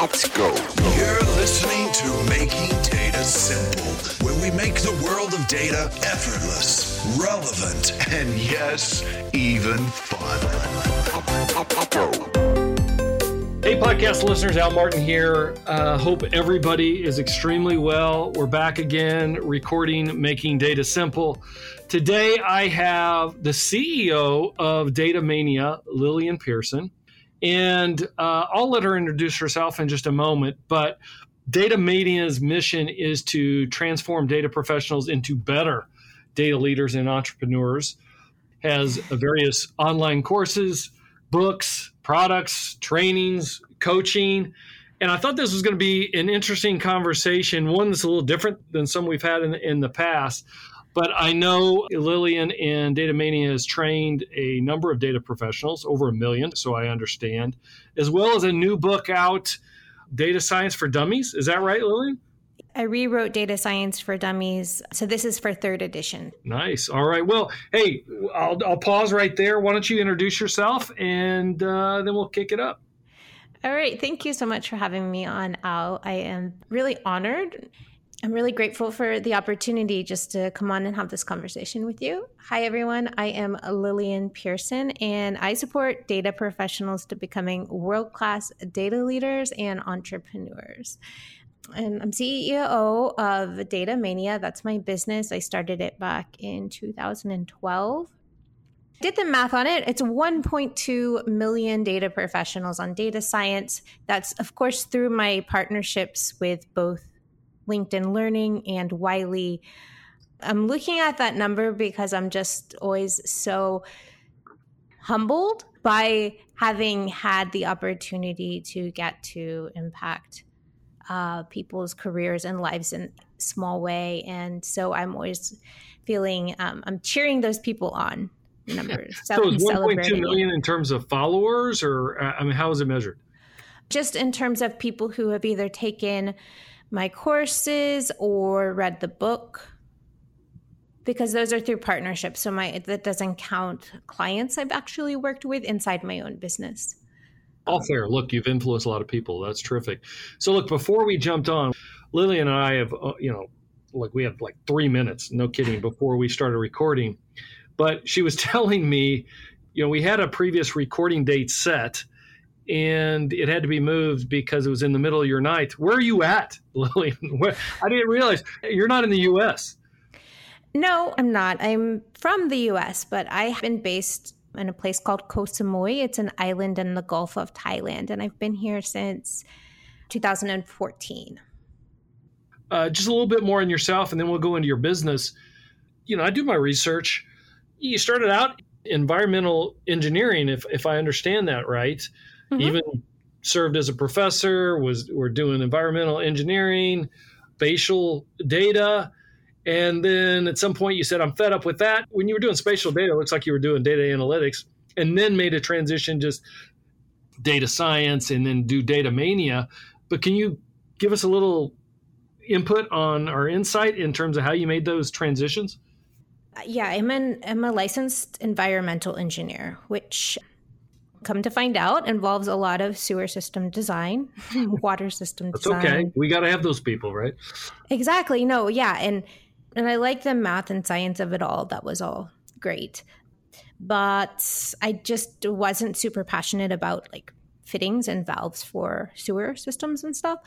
Let's go. You're listening to Making Data Simple, where we make the world of data effortless, relevant, and yes, even fun. Let's go. Hey, podcast listeners, Al Martin here. Uh, hope everybody is extremely well. We're back again recording Making Data Simple. Today, I have the CEO of Data Mania, Lillian Pearson. And uh, I'll let her introduce herself in just a moment. But Data Mania's mission is to transform data professionals into better data leaders and entrepreneurs. Has various online courses, books, products, trainings, coaching. And I thought this was going to be an interesting conversation, one that's a little different than some we've had in, in the past. But I know Lillian and Data Mania has trained a number of data professionals, over a million, so I understand, as well as a new book out, Data Science for Dummies. Is that right, Lillian? I rewrote Data Science for Dummies. So this is for third edition. Nice. All right. Well, hey, I'll, I'll pause right there. Why don't you introduce yourself and uh, then we'll kick it up. All right. Thank you so much for having me on, Al. I am really honored. I'm really grateful for the opportunity just to come on and have this conversation with you. Hi, everyone. I am Lillian Pearson, and I support data professionals to becoming world class data leaders and entrepreneurs. And I'm CEO of Data Mania. That's my business. I started it back in 2012 did the math on it. It's 1.2 million data professionals on data science. That's, of course, through my partnerships with both LinkedIn Learning and Wiley. I'm looking at that number because I'm just always so humbled by having had the opportunity to get to impact uh, people's careers and lives in small way. And so i'm always feeling um, i'm cheering those people on numbers. So it's 1.2 million in terms of followers or uh, i mean how is it measured? Just in terms of people who have either taken my courses or read the book. Because those are through partnerships so my that doesn't count clients i've actually worked with inside my own business. All fair look you've influenced a lot of people. That's terrific. So look before we jumped on lillian and i have uh, you know like we have like three minutes no kidding before we started recording. But she was telling me you know we had a previous recording date set and it had to be moved because it was in the middle of your night. Where are you at, Lily? I didn't realize you're not in the U.S. No, I'm not. I'm from the U.S., but I've been based in a place called Koh Samui. It's an island in the Gulf of Thailand, and I've been here since 2014. Uh, just a little bit more on yourself, and then we'll go into your business. You know, I do my research. You started out environmental engineering, if if I understand that right mm-hmm. even served as a professor, was were doing environmental engineering, spatial data. And then at some point you said, I'm fed up with that. When you were doing spatial data, it looks like you were doing data analytics and then made a transition just data science and then do data mania. But can you give us a little input on our insight in terms of how you made those transitions? Yeah, I'm an I'm a licensed environmental engineer, which come to find out involves a lot of sewer system design water system That's design. Okay we got to have those people right? Exactly. No yeah and and i like the math and science of it all. That was all great. But i just wasn't super passionate about like fittings and valves for sewer systems and stuff.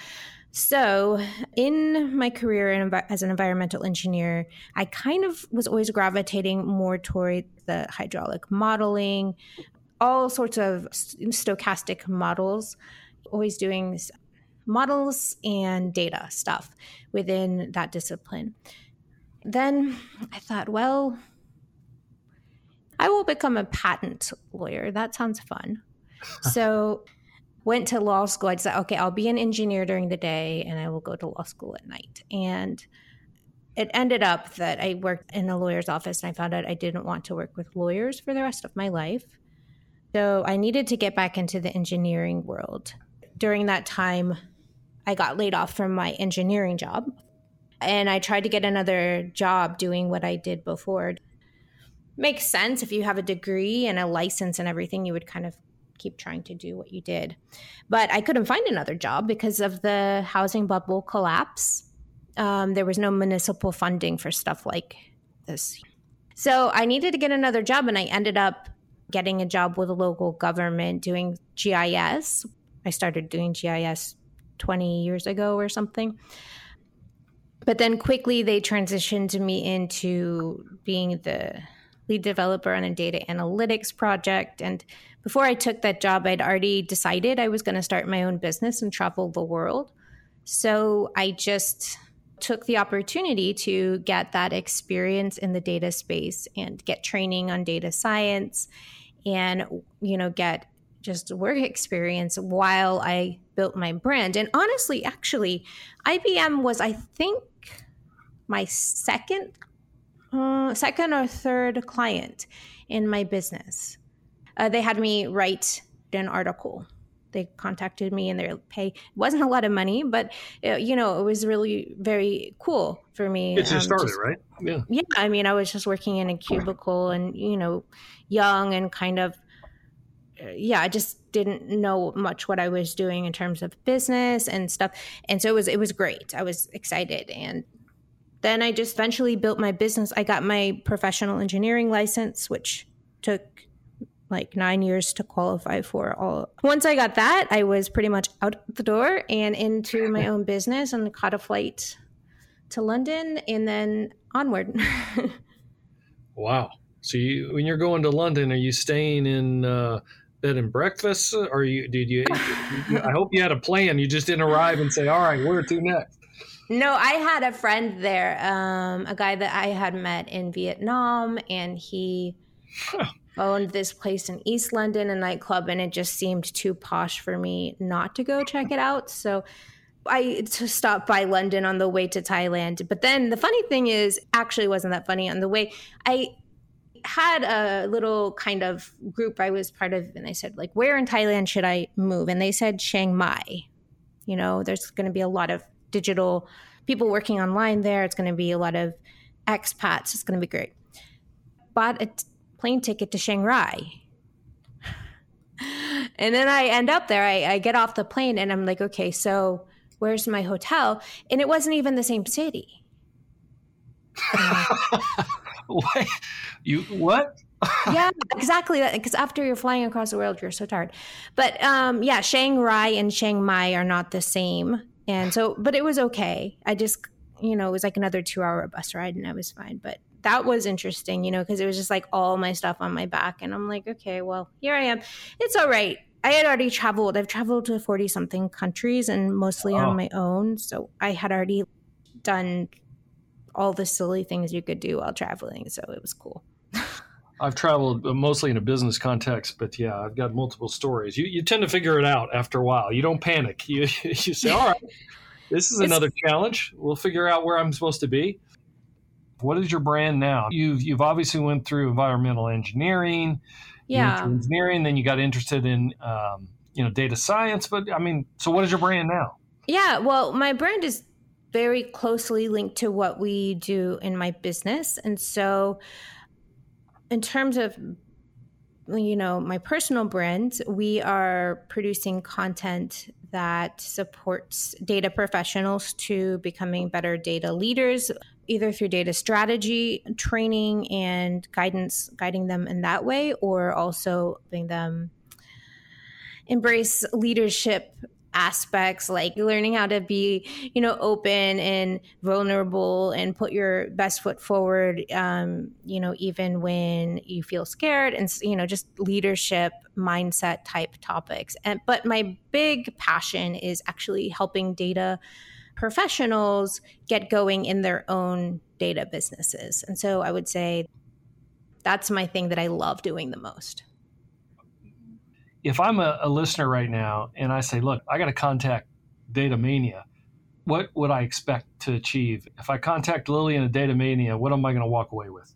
So, in my career as an environmental engineer, I kind of was always gravitating more toward the hydraulic modeling, all sorts of stochastic models, always doing models and data stuff within that discipline. Then I thought, well, I will become a patent lawyer. That sounds fun. so went to law school. I said, okay, I'll be an engineer during the day and I will go to law school at night. And it ended up that I worked in a lawyer's office and I found out I didn't want to work with lawyers for the rest of my life. So I needed to get back into the engineering world. During that time, I got laid off from my engineering job and I tried to get another job doing what I did before. Makes sense if you have a degree and a license and everything, you would kind of keep trying to do what you did. But I couldn't find another job because of the housing bubble collapse. Um, there was no municipal funding for stuff like this. So I needed to get another job, and I ended up getting a job with a local government doing GIS. I started doing GIS 20 years ago or something. But then quickly they transitioned me into being the lead developer on a data analytics project. And before I took that job, I'd already decided I was going to start my own business and travel the world. So I just took the opportunity to get that experience in the data space and get training on data science and you know get just work experience while I built my brand. And honestly, actually, IBM was I think my second uh, second or third client in my business. Uh, they had me write an article. They contacted me and their pay. It wasn't a lot of money, but uh, you know, it was really very cool for me. It's um, just started, right? Yeah. Yeah. I mean, I was just working in a cubicle and you know, young and kind of uh, yeah, I just didn't know much what I was doing in terms of business and stuff. And so it was it was great. I was excited and then I just eventually built my business. I got my professional engineering license, which took like nine years to qualify for all. Once I got that, I was pretty much out the door and into my own business and caught a flight to London and then onward. wow. So you, when you're going to London, are you staying in uh, bed and breakfast? Or you did you? I hope you had a plan. You just didn't arrive and say, "All right, where to next." No, I had a friend there, um, a guy that I had met in Vietnam, and he owned this place in East London, a nightclub, and it just seemed too posh for me not to go check it out. So I stopped by London on the way to Thailand. But then the funny thing is, actually, wasn't that funny on the way. I had a little kind of group I was part of, and I said, like, where in Thailand should I move? And they said Chiang Mai. You know, there's going to be a lot of digital people working online there. It's going to be a lot of expats. It's going to be great. Bought a plane ticket to Chiang Rai. and then I end up there. I, I get off the plane and I'm like, okay, so where's my hotel? And it wasn't even the same city. what? You what? yeah, exactly. Because after you're flying across the world, you're so tired. But um, yeah, Chiang Rai and Chiang Mai are not the same. And so, but it was okay. I just, you know, it was like another two hour bus ride and I was fine. But that was interesting, you know, because it was just like all my stuff on my back. And I'm like, okay, well, here I am. It's all right. I had already traveled. I've traveled to 40 something countries and mostly oh. on my own. So I had already done all the silly things you could do while traveling. So it was cool. I've traveled uh, mostly in a business context, but yeah, I've got multiple stories. You, you tend to figure it out after a while. You don't panic. You, you say, all right, this is another challenge. We'll figure out where I'm supposed to be. What is your brand now? You've, you've obviously went through environmental engineering, yeah, engineering, then you got interested in, um, you know, data science. But I mean, so what is your brand now? Yeah, well, my brand is very closely linked to what we do in my business. And so in terms of you know my personal brand we are producing content that supports data professionals to becoming better data leaders either through data strategy training and guidance guiding them in that way or also helping them embrace leadership aspects like learning how to be you know open and vulnerable and put your best foot forward um, you know even when you feel scared and you know just leadership mindset type topics. And but my big passion is actually helping data professionals get going in their own data businesses and so i would say that's my thing that i love doing the most if I'm a, a listener right now and I say, look, I got to contact Data Mania, what would I expect to achieve? If I contact Lillian at Data Mania, what am I going to walk away with?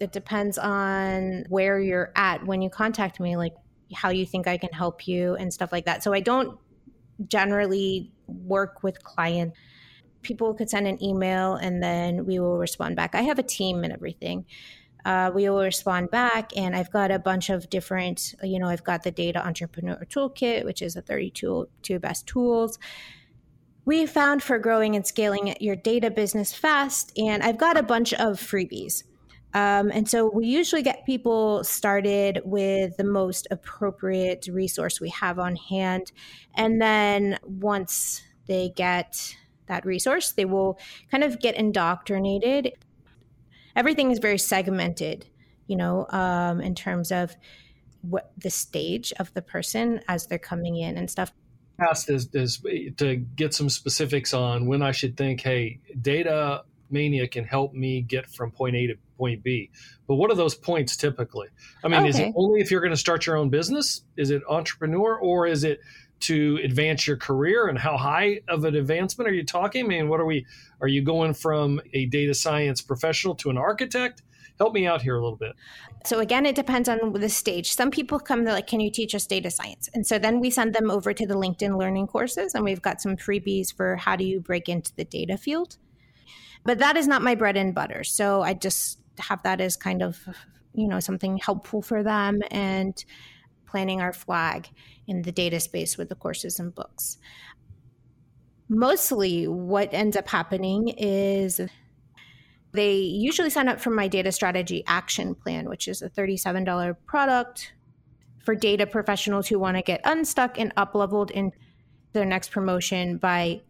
It depends on where you're at when you contact me, like how you think I can help you and stuff like that. So I don't generally work with clients. People could send an email and then we will respond back. I have a team and everything. uh, we will respond back. And I've got a bunch of different, you know, I've got the Data Entrepreneur Toolkit, which is the 32 two best tools we found for growing and scaling your data business fast. And I've got a bunch of freebies. Um, and so we usually get people started with the most appropriate resource we have on hand. And then once they get that resource, they will kind of get indoctrinated. Everything is very segmented, you know, um, in terms of what the stage of the person as they're coming in and stuff asked is, is to get some specifics on when I should think, hey, data mania can help me get from point A to point B. But what are those points typically? I mean, okay. is it only if you're going to start your own business? Is it entrepreneur or is it to advance your career and how high of an advancement are you talking? I mean, what are we are you going from a data science professional to an architect? Help me out here a little bit. So again, it depends on the stage. Some people come, they're like, "Can you teach us data science?" And so then we send them over to the LinkedIn Learning courses, and we've got some freebies for how do you break into the data field. But that is not my bread and butter. So I just have that as kind of, you know, something helpful for them and planning our flag in the data space with the courses and books. Mostly, what ends up happening is they usually sign up for my data strategy action plan, which is a $37 product for data professionals who want to get unstuck and up leveled in their next promotion by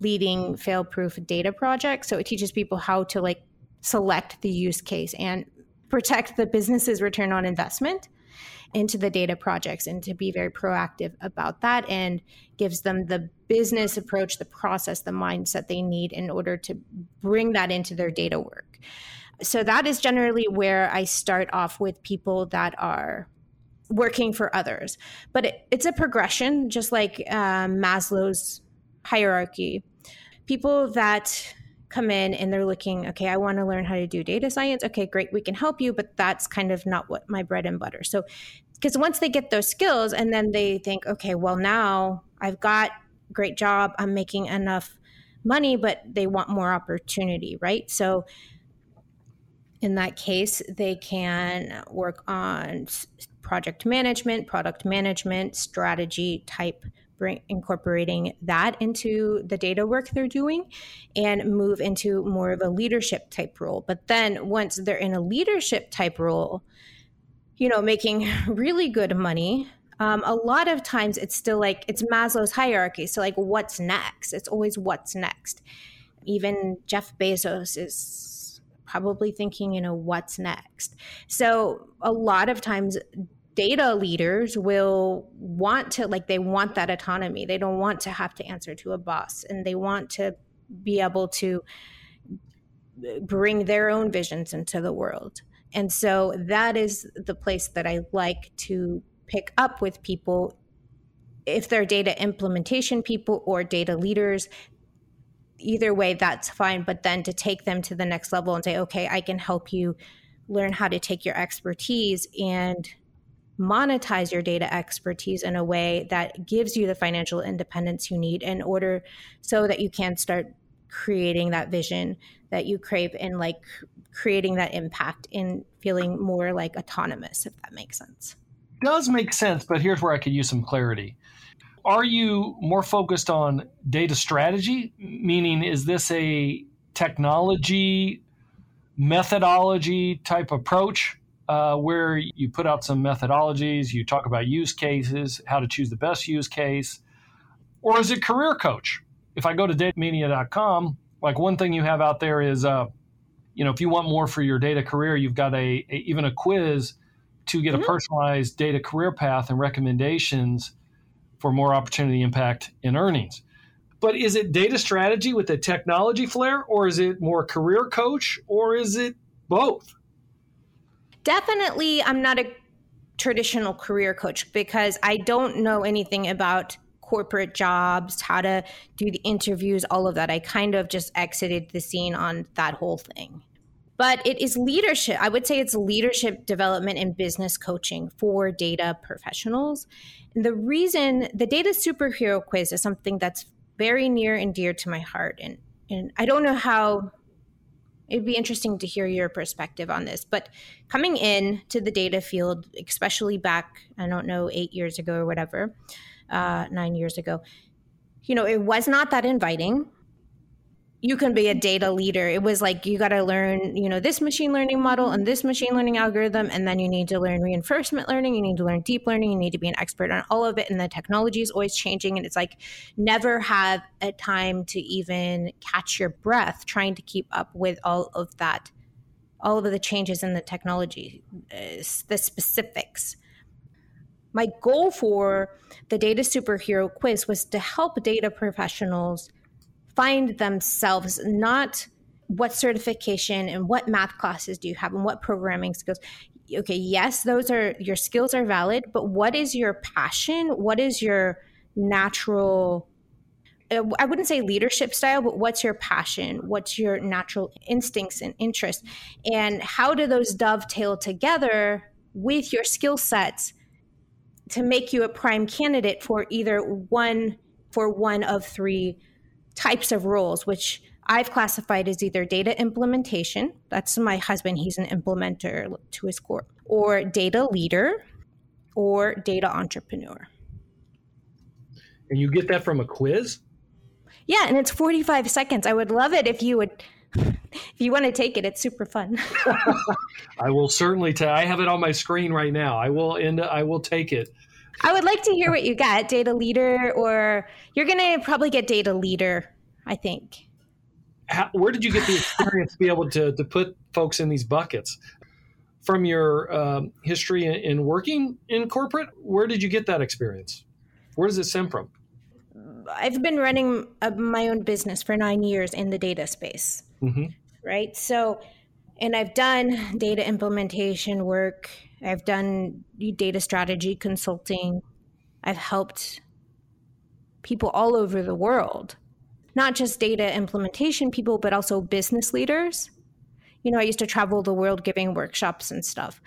leading fail proof data projects. So it teaches people how to like select the use case and protect the business's return on investment into the data projects and to be very proactive about that and gives them the business approach, the process, the mindset they need in order to bring that into their data work. So that is generally where I start off with people that are working for others. But it, it's a progression, just like um, Maslow's hierarchy. People that come in and they're looking, okay, I want to learn how to do data science. Okay, great, we can help you, but that's kind of not what my bread and butter. So, because once they get those skills and then they think, okay, well, now I've got great job, I'm making enough money, but they want more opportunity, right? So, in that case, they can work on project management, product management, strategy type bring incorporating that into the data work they're doing and move into more of a leadership type role. But then once they're in a leadership type role you know making really good money um, a lot of times it's still like it's maslow's hierarchy. So like what's next? It's always what's next. Even jeff bezos is probably thinking you know what's next? So a lot of times data leaders will want to like they want that autonomy. They don't want to have to answer to a boss and they want to be able to bring their own visions into the world. And so that is the place that i like to pick up with people. If they're data implementation people or data leaders either way that's fine. But then to take them to the next level and say okay i can help you learn how to take your expertise and monetize your data expertise in a way that gives you the financial independence you need in order so that you can start creating that vision that you crave and like creating that impact and feeling more like autonomous if that makes sense. Does make sense but here's where i could use some clarity. Are you more focused on data strategy meaning is this a technology methodology type approach uh, where you put out some methodologies, you talk about use cases, how to choose the best use case, or is it career coach? If I go to datamania.com, like one thing you have out there is, uh, you know, if you want more for your data career, you've got a, a even a quiz to get mm-hmm. a personalized data career path and recommendations for more opportunity, impact, and earnings. But is it data strategy with a technology flair, or is it more career coach, or is it both? Definitely I'm not a traditional career coach because I don't know anything about corporate jobs, how to do the interviews, all of that. I kind of just exited the scene on that whole thing. But it is leadership. I would say it's leadership development and business coaching for data professionals. And the reason the data superhero quiz is something that's very near and dear to my heart. And, and I don't know how it'd be interesting to hear your perspective on this. But coming in to the data field, especially back, I don't know, eight years ago or whatever, uh, nine years ago, you know, it was not that inviting you can be a data leader. It was like you got to learn, you know, this machine learning model and this machine learning algorithm, and then you need to learn reinforcement learning. You need to learn deep learning. You need to be an expert on all of it, and the technology is always changing. And it's like never have a time to even catch your breath trying to keep up with all of that, all of the changes in the technology, uh, the specifics. My goal for the Data Superhero Quiz was to help data professionals find themselves not what certification and what math classes do you have and what programming skills okay yes those are your skills are valid but what is your passion what is your natural I wouldn't say leadership style, but what's your passion? What's your natural instincts and interests? And how do those dovetail together with your skill sets to make you a prime candidate for either one for one of three types of roles, which I've classified as either data implementation, that's my husband, he's an implementer to his core, or data leader, or data entrepreneur. And you get that from a quiz? Yeah, and it's 45 seconds. I would love it if you would if you want to take it, it's super fun. I will certainly take I have it on my screen right now. I will end I will take it. I would like to hear what you got, data leader, or you're going to probably get data leader, I think. How, where did you get the experience to be able to, to put folks in these buckets? From your um, history in, in working in corporate, where did you get that experience? Where does it stem from? I've been running a, my own business for nine years in the data space, mm-hmm. right? So, and I've done data implementation work I've done data strategy consulting. I've helped people all over the world, not just data implementation people, but also business leaders. You know, I used to travel the world giving workshops and stuff.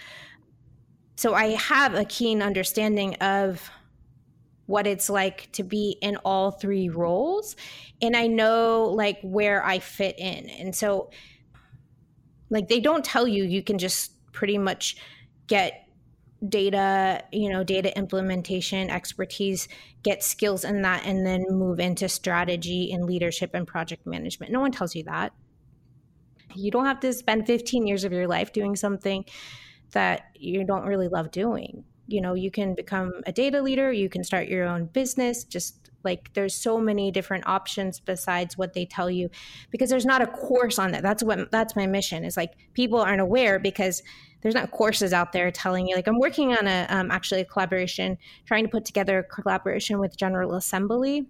So I have a keen understanding of what it's like to be in all three roles and I know like where I fit in. And so like they don't tell you you can just pretty much get data you know data implementation expertise get skills in that and then move into strategy and leadership and project management. No one tells you that. You don't have to spend 15 years of your life doing something that you don't really love doing. You know you can become a data leader you can start your own business just like there's so many different options besides what they tell you because there's not a course on that. That's what that's my mission is like people aren't aware because there's not courses out there telling you. Like i'm working on a um, actually a collaboration trying to put together a collaboration with general assembly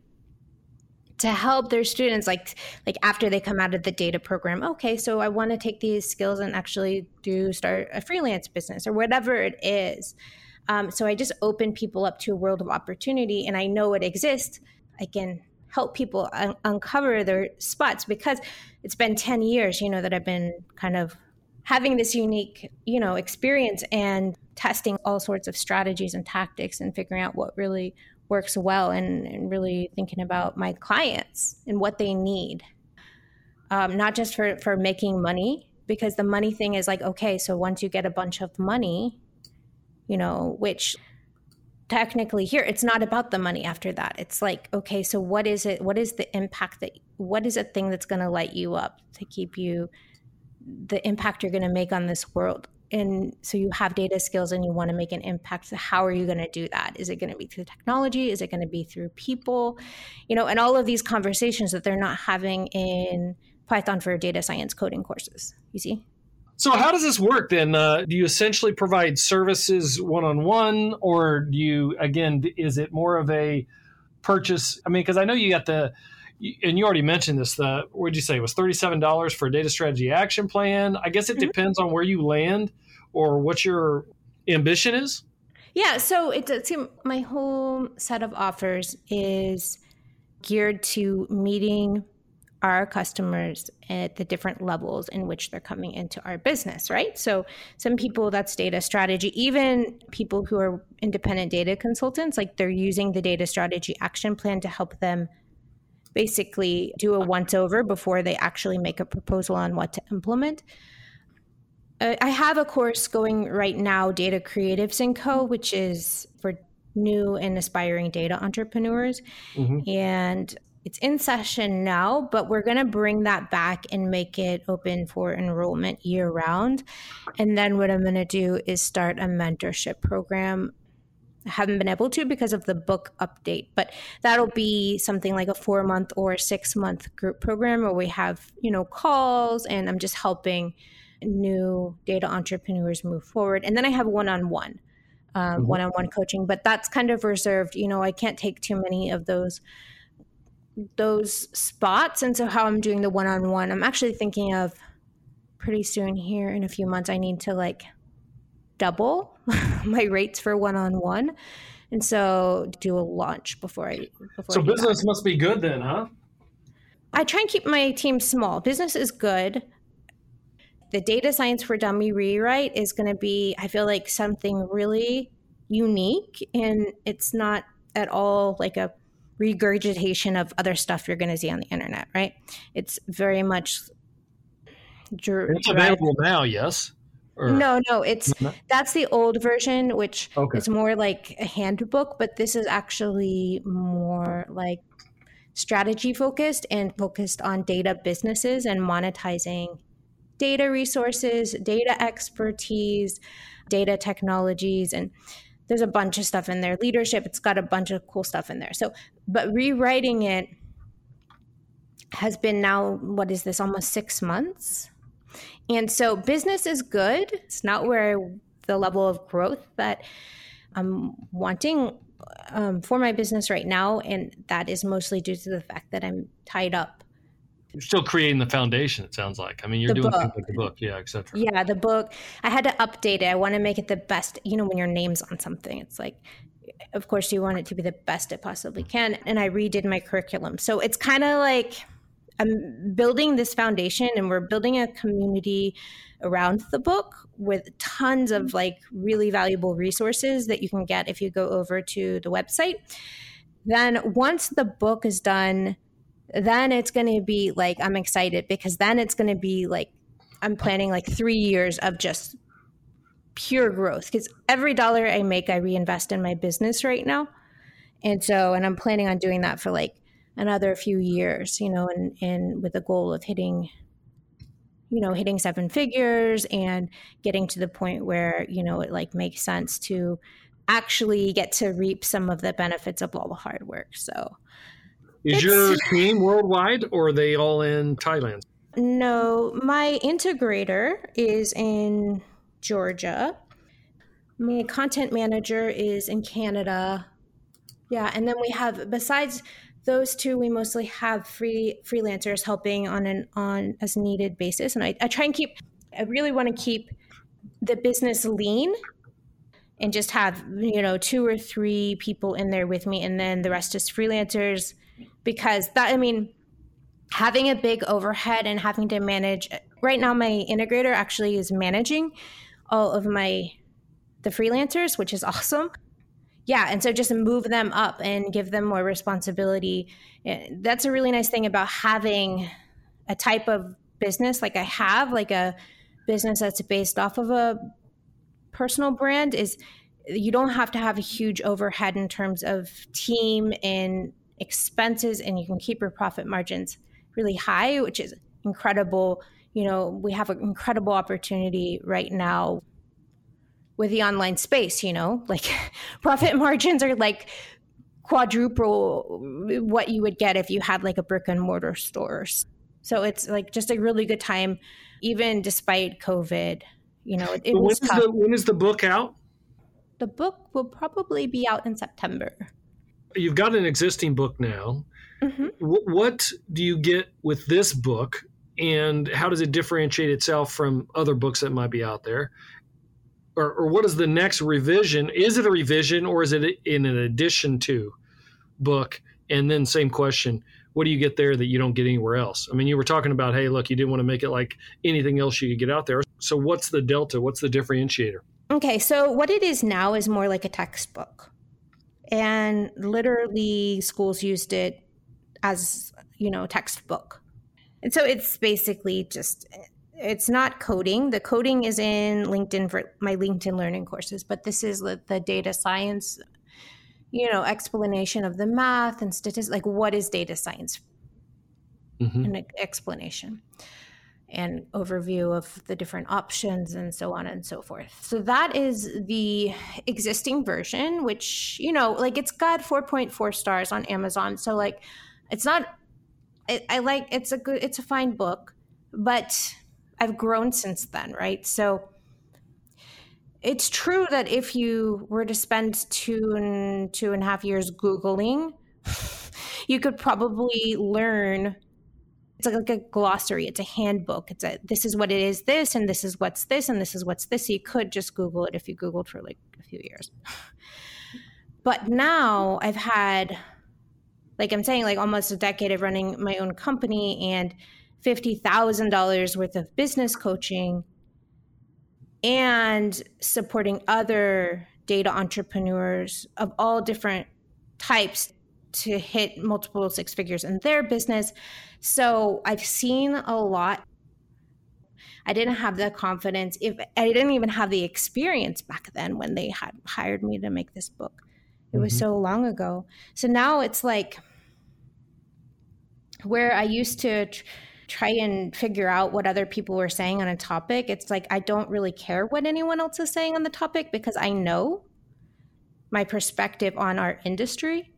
to help their students like like after they come out of the data program okay so i want to take these skills and actually do start a freelance business or whatever it is um, so i just open people up to a world of opportunity and i know it exists i can help people un- uncover their spots because it's been 10 years you know that i've been kind of having this unique, you know, experience and testing all sorts of strategies and tactics and figuring out what really works well and, and really thinking about my clients and what they need. Um, not just for, for making money, because the money thing is like, okay, so once you get a bunch of money, you know, which technically here it's not about the money after that. It's like okay so what is it what is the impact that what is a thing that's going to light you up to keep you the impact you're going to make on this world? And so you have data skills and you want to make an impact so how are you going to do that? Is it going to be through technology? Is it going to be through people? You know and all of these conversations that they're not having in python for data science coding courses you see so how does this work then uh, do you essentially provide services one-on-one or do you again is it more of a purchase i mean because i know you got the and you already mentioned this. The what did you say it was thirty seven dollars for a data strategy action plan? I guess it mm-hmm. depends on where you land or what your ambition is. Yeah, so it does seem my whole set of offers is geared to meeting our customers at the different levels in which they're coming into our business, right? So, some people that's data strategy, even people who are independent data consultants, like they're using the data strategy action plan to help them basically do a once over before they actually make a proposal on what to implement. Uh, I have a course going right now, Data Creatives and Co., which is for new and aspiring data entrepreneurs. Mm-hmm. And it's in session now, but we're going to bring that back and make it open for enrollment year round. And then what I'm going to do is start a mentorship program. I haven't been able to because of the book update, but that'll be something like a four month or six month group program where we have, you know, calls and I'm just helping new data entrepreneurs move forward. And then I have one on one, one on one coaching, but that's kind of reserved. You know, I can't take too many of those those spots. And so how i'm doing the one-on-one i'm actually thinking of pretty soon here in a few months i need to like double my rates for one-on-one. And so do a launch before i before so I business must be good then huh? I try and keep my team small. Business is good. The data science for dummy rewrite is going to be i feel like something really unique and it's not at all like a regurgitation of other stuff you're going to see on the internet right it's very much dr- it's available now yes or? no no it's that's the old version which okay. is more like a handbook but this is actually more like strategy focused and focused on data businesses and monetizing data resources, data expertise, data technologies, and there's a bunch of stuff in there. Leadership, it's got a bunch of cool stuff in there. So, but rewriting it has been now, what is this, almost six months? And so business is good. It's not where the level of growth that I'm wanting um, for my business right now. And that is mostly due to the fact that I'm tied up you're still creating the foundation it sounds like. I mean you're the doing book. things like the book yeah etc yeah the book. I had to update it. I want to make it the best you know when your name's on something it's like of course you want it to be the best it possibly can and i redid my curriculum. So it's kind of like i'm building this foundation and we're building a community around the book with tons of like really valuable resources that you can get if you go over to the website. Then once the book is done then it's going to be like I'm excited because then it's going to be like I'm planning like 3 years of just pure growth cuz every dollar I make I reinvest in my business right now. And so and I'm planning on doing that for like another few years, you know, and and with the goal of hitting you know, hitting seven figures and getting to the point where, you know, it like makes sense to actually get to reap some of the benefits of all the hard work. So is it's, your team worldwide or are they all in Thailand? No, my integrator is in Georgia. My content manager is in Canada. Yeah, and then we have besides those two, we mostly have free freelancers helping on an on as needed basis. And I, I try and keep I really want to keep the business lean and just have, you know, two or three people in there with me and then the rest is freelancers because that, I mean, having a big overhead and having to manage right now, my integrator actually is managing all of my the freelancers, which is awesome. Yeah, and so just move them up and give them more responsibility. Eh, that's a really nice thing about having a type of business like I have, like a business that's based off of a personal brand is you don't have to have a huge overhead in terms of team and expenses and you can keep your profit margins really high, which is incredible. You know, we have an incredible opportunity right now with the online space, you know, like profit margins are like quadruple what you would get if you had like a brick and mortar stores. So it's like just a really good time, even despite COVID. You know, it, it when, is the, when is the book out? The book will probably be out in September you've got an existing book now. Mm-hmm. W- what do you get with this book, and how does it differentiate itself from other books that might be out there? Or, or what is the next revision? Is it a revision, or is it in an addition to book? And then, same question: What do you get there that you don't get anywhere else? I mean, you were talking about, hey, look, you didn't want to make it like anything else you could get out there. So, what's the delta? What's the differentiator? Okay, so what it is now is more like a textbook and literally schools used it as you know textbook. And so it's basically just it's not coding. The coding is in linkedin for my linkedin learning courses but this is the, the data science you know explanation of the math and statistics like what is data science? Mhm. an explanation and overview of the different options and so on and so forth. So that is the existing version, which, you know, like it's got 4.4 stars on Amazon. So like it's not I, I like it's a good it's a fine book, but I've grown since then, right? So it's true that if you were to spend two and two and a half years Googling, you could probably learn it's like, a glossary. It's a handbook. It's a this is what it is this and this is what's this and this is what's this. So you could just google it if you googled for like a few years. But now i've had like i'm saying like almost a decade of running my own company and $50000 worth of business coaching and supporting other data entrepreneurs of all different types to hit multiple six figures in their business. So I've seen a lot. I didn't have the confidence if I didn't even have the experience back then when they had hired me to make this book. It was Mhm. so long ago. So now it's like where I used to tr- try and figure out what other people were saying on a topic. It's like I don't really care what anyone else is saying on the topic because I know my perspective on our industry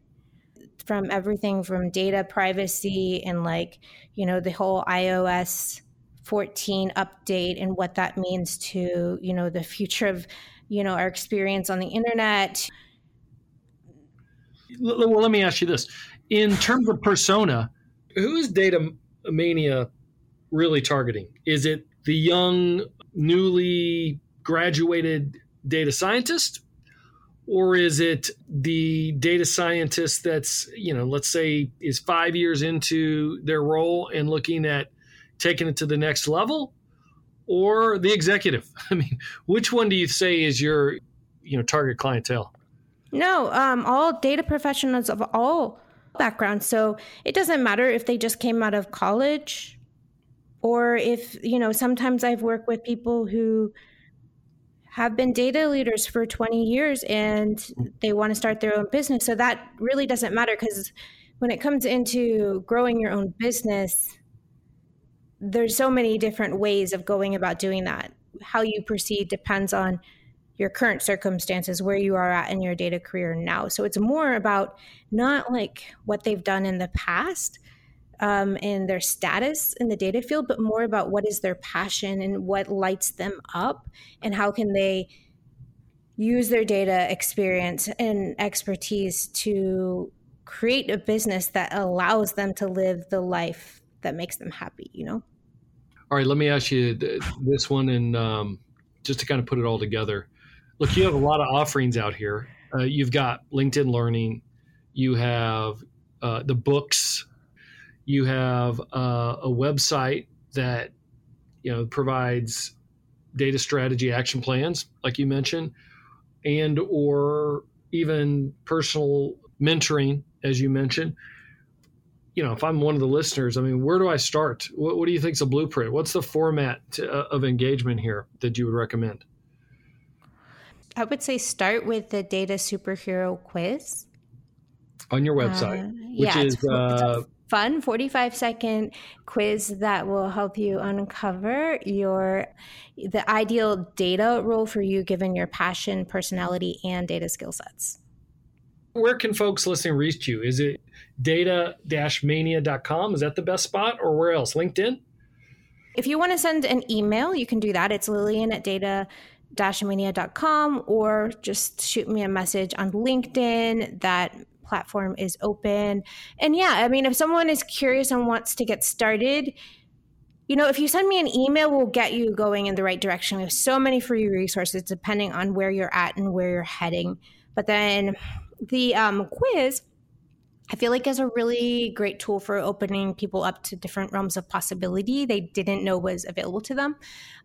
from everything from data privacy and like you know the whole ios 14 update and what that means to you know the future of you know our experience on the internet Well, let me ask you this: in terms of persona, who is Data Mania really targeting? Is it the young, newly graduated data scientist, or is it the data scientist that's you know, let's say, is five years into their role and looking at taking it to the next level, or the executive? I mean, which one do you say is your you know target clientele? no um, all data professionals of all backgrounds so it doesn't matter if they just came out of college or if you know sometimes i've worked with people who have been data leaders for 20 years and they want to start their own business. So that really doesn't matter because when it comes into growing your own business there's so many different ways of going about doing that. How you proceed depends on your current circumstances where you are at in your data career now. So it's more about not like what they've done in the past um, and their status in the data field, but more about what is their passion and what lights them up, and how can they use their data experience and expertise to create a business that allows them to live the life that makes them happy. You know. All right, let me ask you this one, and um, just to kind of put it all together. Look, you have a lot of offerings out here. Uh, you've got LinkedIn Learning, you have uh, the books, you have uh, a website that you know provides data strategy action plans, like you mentioned, and or even personal mentoring, as you mentioned you know, if I'm one of the listeners, I mean, where do I start? What, what do you think is a blueprint? What's the format to, uh, of engagement here that you would recommend? I would say start with the data superhero quiz. On your website, Uh, which yeah, is it's, it's a uh, fun 45 second quiz that will help you uncover your the ideal data role for you given your passion, personality, and data skill sets. where can folks listening reach you? Is it data-mania.com? Is that the best spot or where else? LinkedIn? If you want to send an email, you can do that. It's Lillian at data mania.com or just shoot me a message on LinkedIn. That platform is open. And yeah, I mean, if someone is curious and wants to get started, you know, if you send me an email, we'll get you going in the right direction. We have so many free resources depending on where you're at and where you're heading. But then the um, quiz, I feel like is a really great tool for opening people up to different realms of possibility they didn't know was available to them.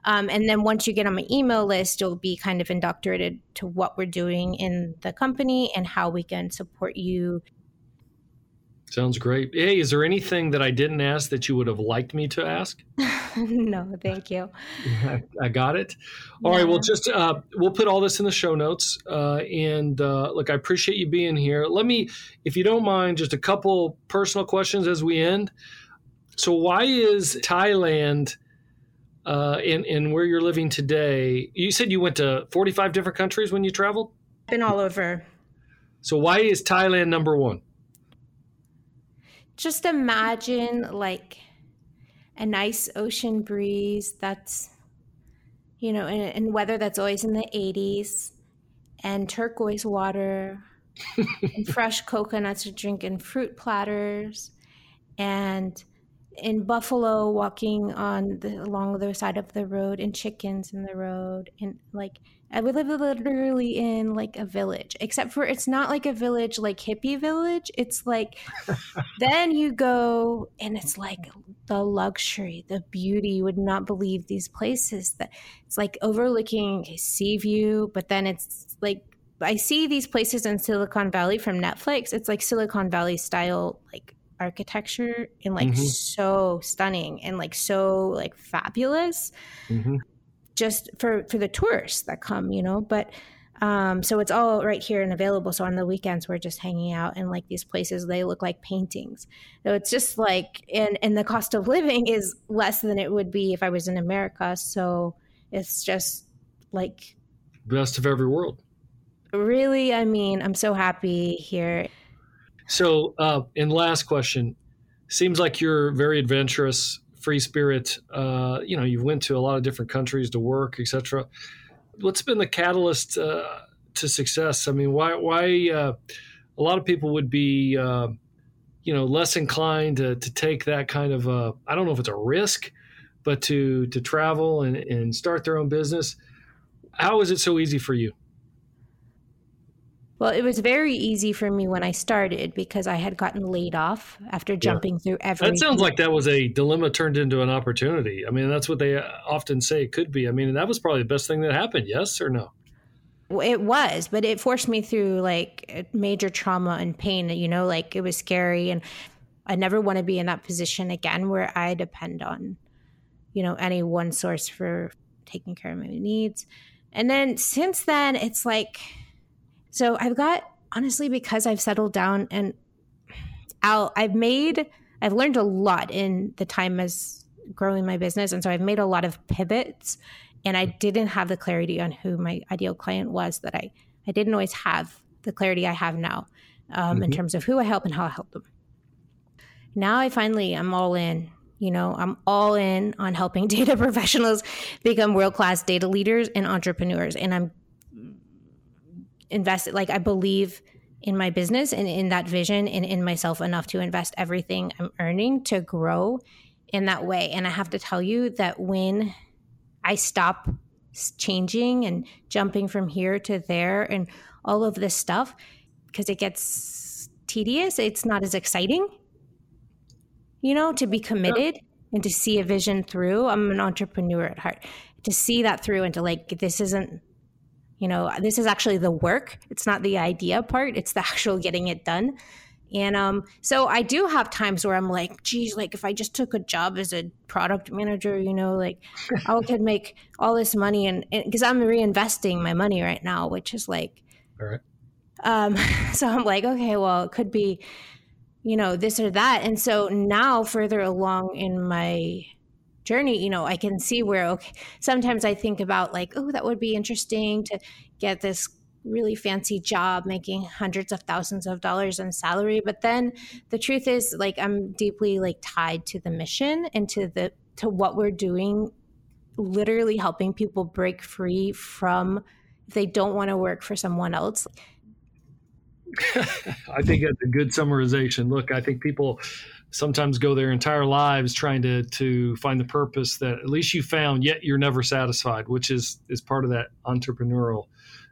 Um, and then once you get on my email list, you'll be kind of indoctrinated to what we're doing in the company and how we can support you. Sounds great. Hey, is there anything that I didn't ask that you would have liked me to ask? no, thank you. I got it. All yeah. right. Well, just uh, we'll put all this in the show notes. Uh, and uh, look, I appreciate you being here. Let me, if you don't mind, just a couple personal questions as we end. So, why is Thailand uh, and, and where you're living today? You said you went to 45 different countries when you traveled? Been all over. So, why is Thailand number one? Just imagine like a nice ocean breeze that's you know and, and weather that's always in the 80s and turquoise water and fresh coconuts to drink and fruit platters and in buffalo walking on the along the side of the road and chickens in the road and like I would live literally in like a village, except for it's not like a village like hippie village. It's like then you go and it's like the luxury, the beauty. You would not believe these places that it's like overlooking sea view, but then it's like I see these places in Silicon Valley from Netflix. It's like Silicon Valley style like architecture and like mm-hmm. so stunning and like so like fabulous. Mm-hmm. just for for the tourists that come you know? But um, so it's all right here and available. So on the weekends we're just hanging out in like these places. They look like paintings. So it's just like and and the cost of living is less than it would be if i was in america. So it's just like best of every world. Really? I mean i'm so happy here so uh and last question seems like you're very adventurous free spirit. Uh, you know, you went to a lot of different countries to work, etc. What's been the catalyst uh, to success? I mean, why why uh, a lot of people would be uh, you know less inclined to, to take that kind of uh, I don't know if it's a risk, but to to travel and, and start their own business. How is it so easy for you? Well, it was very easy for me when I started because I had gotten laid off after jumping yeah. through every. That sounds like that was a dilemma turned into an opportunity. I mean, that's what they uh, often say it could be. I mean, that was probably the best thing that happened. Yes or no? It was, but it forced me through like major trauma and pain. You know, like it was scary, and I never want to be in that position again where I depend on, you know, any one source for taking care of my needs. And then since then, it's like so I've got honestly because I've settled down and I'll, I've made I've learned a lot in the time as growing my business and so I've made a lot of pivots and I didn't have the clarity on who my ideal client was that I I didn't always have the clarity I have now um, mm-hmm. in terms of who I help and how I help them. Now I finally I'm all in. You know, I'm all in on helping data professionals become world class data leaders and entrepreneurs, and I'm invested like i believe in my business and in that vision and in myself enough to invest everything i'm earning to grow in that way. And i have to tell you that when i stop changing and jumping from here to there and all of this stuff because it gets tedious it's not as exciting you know to be committed and to see a vision through. I'm an entrepreneur at heart. To see that through and to like this isn't you know this is actually the work it's not the idea part it's the actual getting it done and um, so I do have times where I'm like, geez, like if I just took a job as a product manager, you know, like I could make all this money and because I'm reinvesting my money right now, which is like, all right. Um, so I'm like, okay, well, it could be, you know, this or that. And so now further along in my journey, you know, I can see mm-hmm. where, okay, sometimes I think about like, oh, that would be interesting to get this really fancy job making hundreds of thousands of dollars in salary. But then the truth is, like, I'm deeply like tied to the mission and to the, to what we're doing, literally helping people break free from if they don't want to work for someone else. I think that's a good summarization. Look, I think people sometimes go their entire lives trying to to find the purpose that at least you found yet you're never satisfied which is is part of that entrepreneurial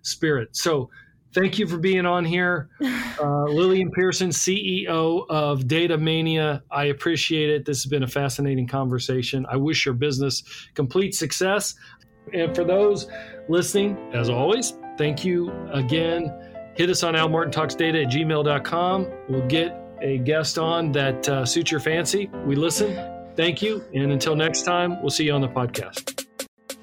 spirit. So thank you for being on here. Uh, lillian pierson ceo of data mania. I appreciate it. This has been a fascinating conversation. I wish your business complete success. And for those listening as always thank you again. Hit us on almartintalksdata at gmail.com we'll get a guest on that uh, suits your fancy, we listen. Thank you. And until next time, we'll see you on the podcast.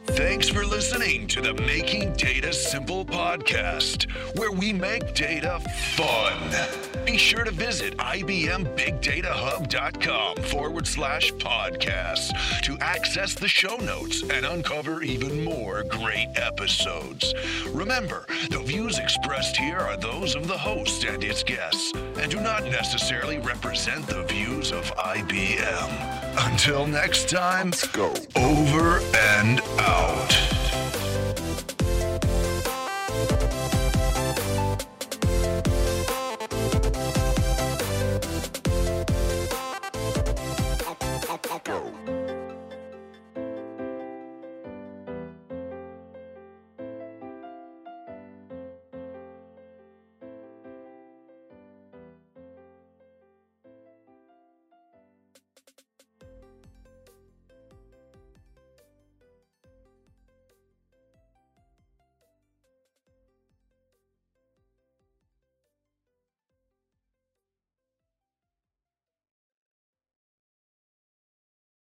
Thanks for listening to the Making Data Simple podcast, where we make data fun. Be sure to visit IBMBigDataHub.com forward slash podcast to access the show notes and uncover even more great episodes. Remember, the views expressed here are those of the host and its guests and do not necessarily represent the views of IBM. Until next time, Let's go. over and out.